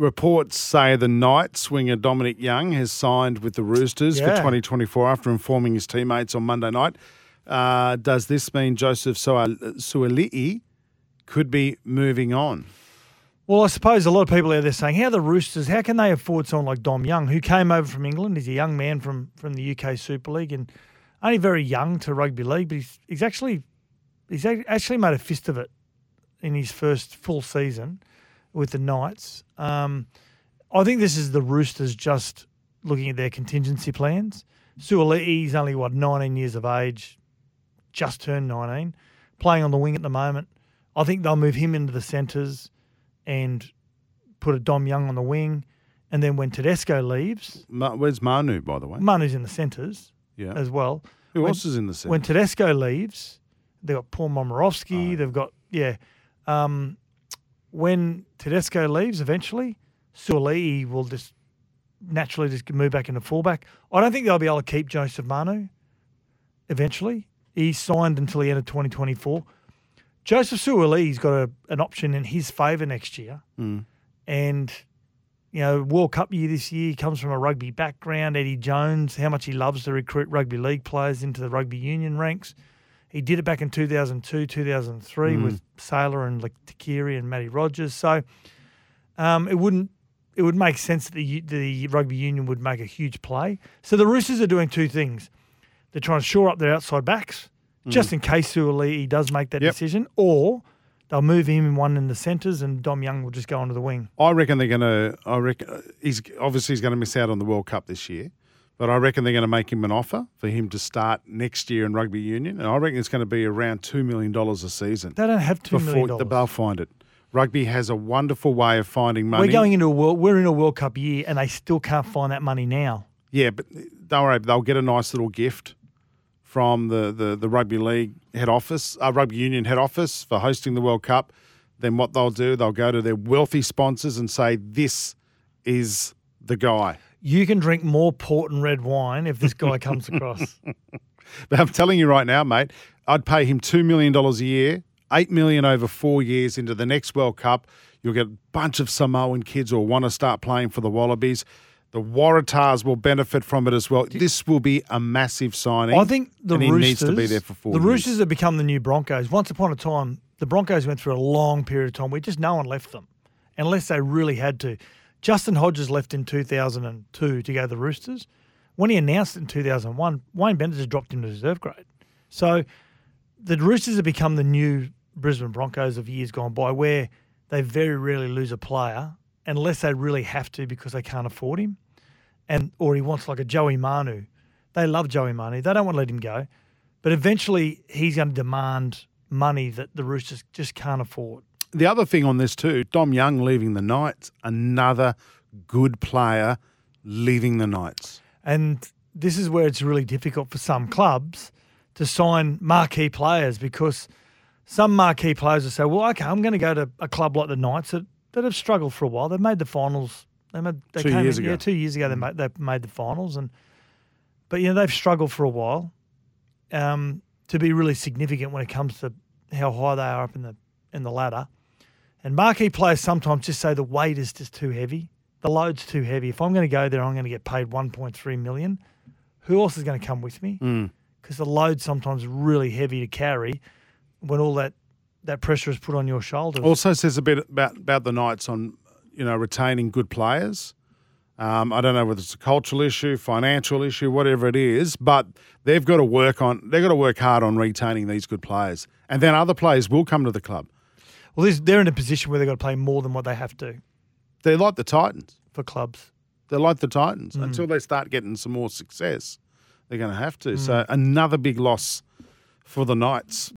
reports say the Knights winger Dominic Young has signed with the Roosters for 2024 after informing his teammates on Monday night. Uh, does this mean Joseph Sual- Suaalii could be moving on? Well, I suppose a lot of people out there saying, how the Roosters, how can they afford someone like Dom Young, who came over from England? He's a young man from, from the UK Super League and only very young to rugby league, but he's, he's actually he's actually made a fist of it in his first full season with the Knights. Um, I think this is the Roosters just looking at their contingency plans. Suaalii's only, what, 19 years of age, just turned 19, playing on the wing at the moment. I think they'll move him into the centres and put a Dom Young on the wing. And then when Tedesco leaves, Ma- where's Manu, by the way? Manu's in the centres Yeah. as well. Who when- else is in the centres? When Tedesco leaves, they've got Paul Momirovski. They've got, yeah. Um, when Tedesco leaves eventually, Suaalii will just naturally just move back into fullback. I don't think they'll be able to keep Joseph Manu eventually. He's signed until the end of 2024. Joseph Suaalii's got a, an option in his favour next year. Mm. And, you know, World Cup year this year, he comes from a rugby background. Eddie Jones, how much he loves to recruit rugby league players into the rugby union ranks. He did it back in 2002, 2003 Mm. with Sailor and like Tuqiri and Matty Rogers. So um, it wouldn't it would make sense that the the rugby union would make a huge play. So the Roosters are doing two things. They're trying to shore up their outside backs just in case Suaalii does make that Yep. decision, or they'll move him in one in the centres and Dom Young will just go onto the wing. I reckon they're going to. I reckon he's obviously he's going to miss out on the World Cup this year, but I reckon they're going to make him an offer for him to start next year in rugby union, and I reckon it's going to be around two million dollars a season. They don't have two million dollars. they'll find it. Rugby has a wonderful way of finding money. We're going into a world. We're in a World Cup year, and they still can't find that money now. Yeah, but don't worry, they'll get a nice little gift from the, the, the rugby league head office, uh, rugby union head office for hosting the World Cup. Then what they'll do, they'll go to their wealthy sponsors and say, "This is the guy." You can drink more port and red wine if this guy comes across. But I'm telling you right now, mate, I'd pay him two million dollars a year, 8 million over four years into the next World Cup. You'll get a bunch of Samoan kids who will want to start playing for the Wallabies. The Waratahs will benefit from it as well. This will be a massive signing. I think the and he Roosters needs to be there for four The years. Roosters have become the new Broncos. Once upon a time, the Broncos went through a long period of time where just no one left them, unless they really had to. Justin Hodges left in 2002 to go to the Roosters. When he announced it in 2001, Wayne Bennett just dropped him to reserve grade. So the Roosters have become the new Brisbane Broncos of years gone by, where they very rarely lose a player unless they really have to because they can't afford him, and or he wants like a Joey Manu. They love Joey Manu. They don't want to let him go, but eventually he's going to demand money that the Roosters just can't afford. The other thing on this too, Dom Young leaving the Knights, another good player leaving the Knights. And this is where it's really difficult for some clubs to sign marquee players because some marquee players will say, well, okay, I'm going to go to a club like the Knights that, that have struggled for a while. They've made the finals. They made they Two came years in- ago. Yeah, two years ago they made they made the finals, and but you know they've struggled for a while um, to be really significant when it comes to how high they are up in the in the ladder. And marquee players sometimes just say the weight is just too heavy, the load's too heavy. If I'm going to go there, I'm going to get paid 1.3 million. Who else is going to come with me? Mm. Because the load's sometimes really heavy to carry when all that that pressure is put on your shoulders. Also says a bit about, about the Knights on, you know, retaining good players. Um, I don't know whether it's a cultural issue, financial issue, whatever it is, but they've got to work on. They've got to work hard on retaining these good players, and then other players will come to the club. Well, this, they're in a position where they've got to play more than what they have to They're like the Titans. for clubs. They're like the Titans. Mm. Until they start getting some more success, they're going to have to. So another big loss for the Knights.